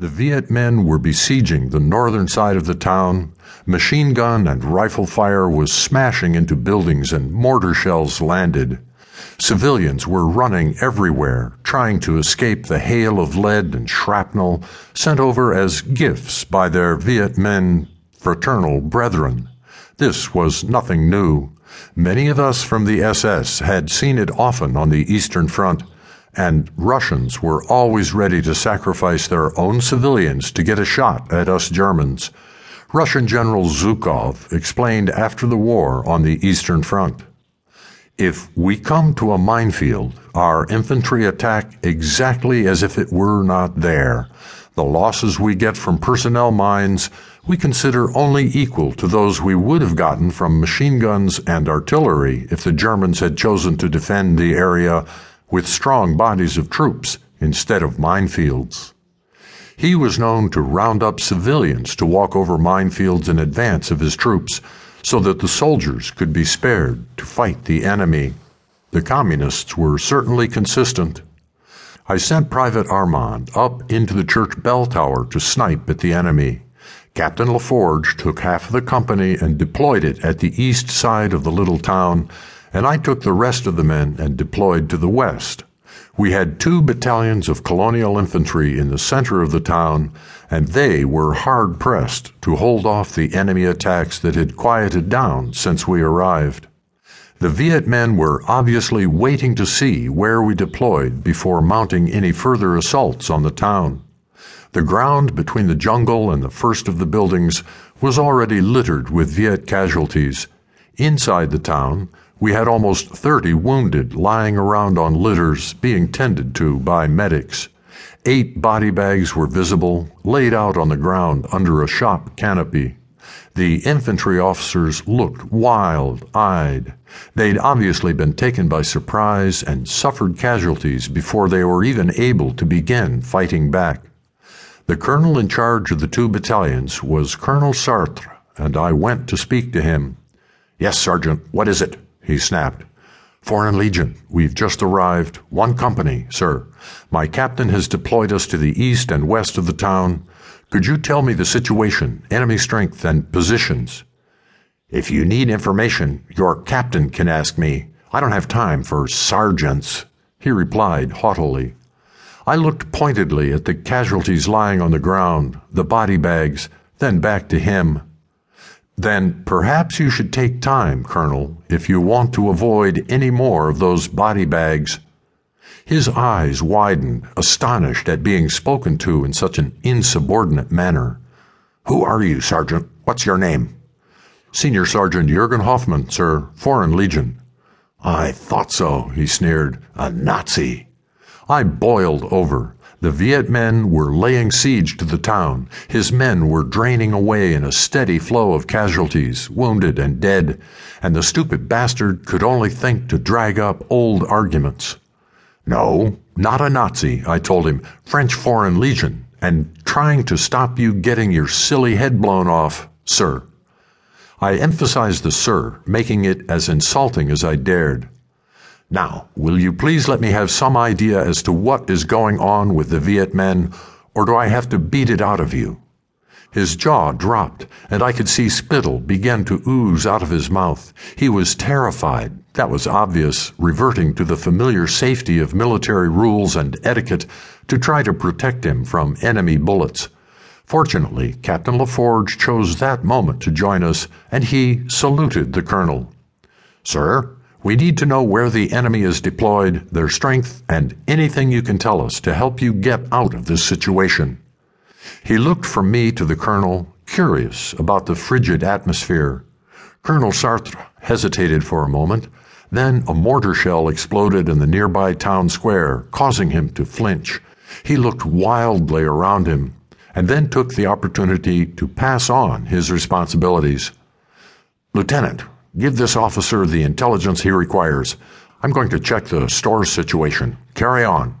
The Viet Minh were besieging the northern side of the town. Machine gun and rifle fire was smashing into buildings and mortar shells landed. Civilians were running everywhere, trying to escape the hail of lead and shrapnel sent over as gifts by their Viet Minh fraternal brethren. This was nothing new. Many of us from the SS had seen it often on the Eastern Front and Russians were always ready to sacrifice their own civilians to get a shot at us Germans. Russian General Zhukov explained after the war on the Eastern Front. If we come to a minefield, our infantry attack exactly as if it were not there. The losses we get from personnel mines we consider only equal to those we would have gotten from machine guns and artillery if the Germans had chosen to defend the area with strong bodies of troops instead of minefields. He was known to round up civilians to walk over minefields in advance of his troops so that the soldiers could be spared to fight the enemy. The communists were certainly consistent. I sent Private Armand up into the church bell tower to snipe at the enemy. Captain LaForge took half of the company and deployed it at the east side of the little town and I took the rest of the men and deployed to the west. We had two battalions of colonial infantry in the center of the town, and they were hard pressed to hold off the enemy attacks that had quieted down since we arrived. The Viet Minh were obviously waiting to see where we deployed before mounting any further assaults on the town. The ground between the jungle and the first of the buildings was already littered with Viet casualties. Inside the town, we had almost 30 wounded lying around on litters being tended to by medics. Eight body bags were visible, laid out on the ground under a shop canopy. The infantry officers looked wild eyed. They'd obviously been taken by surprise and suffered casualties before they were even able to begin fighting back. The colonel in charge of the two battalions was Colonel Sartre, and I went to speak to him. Yes, Sergeant, what is it? He snapped. Foreign Legion, we've just arrived. One company, sir. My captain has deployed us to the east and west of the town. Could you tell me the situation, enemy strength, and positions? If you need information, your captain can ask me. I don't have time for sergeants, he replied haughtily. I looked pointedly at the casualties lying on the ground, the body bags, then back to him. Then perhaps you should take time, Colonel, if you want to avoid any more of those body bags. His eyes widened, astonished at being spoken to in such an insubordinate manner. Who are you, Sergeant? What's your name? Senior Sergeant Jurgen Hoffman, sir, Foreign Legion. I thought so, he sneered. A Nazi. I boiled over. The Viet Minh were laying siege to the town. His men were draining away in a steady flow of casualties, wounded and dead, and the stupid bastard could only think to drag up old arguments. No, not a Nazi, I told him. French Foreign Legion, and trying to stop you getting your silly head blown off, sir. I emphasized the sir, making it as insulting as I dared. Now, will you please let me have some idea as to what is going on with the Viet Minh, or do I have to beat it out of you? His jaw dropped, and I could see spittle begin to ooze out of his mouth. He was terrified, that was obvious, reverting to the familiar safety of military rules and etiquette to try to protect him from enemy bullets. Fortunately, Captain LaForge chose that moment to join us, and he saluted the colonel. Sir, we need to know where the enemy is deployed, their strength, and anything you can tell us to help you get out of this situation. He looked from me to the colonel, curious about the frigid atmosphere. Colonel Sartre hesitated for a moment. Then a mortar shell exploded in the nearby town square, causing him to flinch. He looked wildly around him and then took the opportunity to pass on his responsibilities. Lieutenant, Give this officer the intelligence he requires. I'm going to check the store situation. Carry on.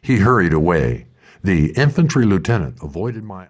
He hurried away. The infantry lieutenant avoided my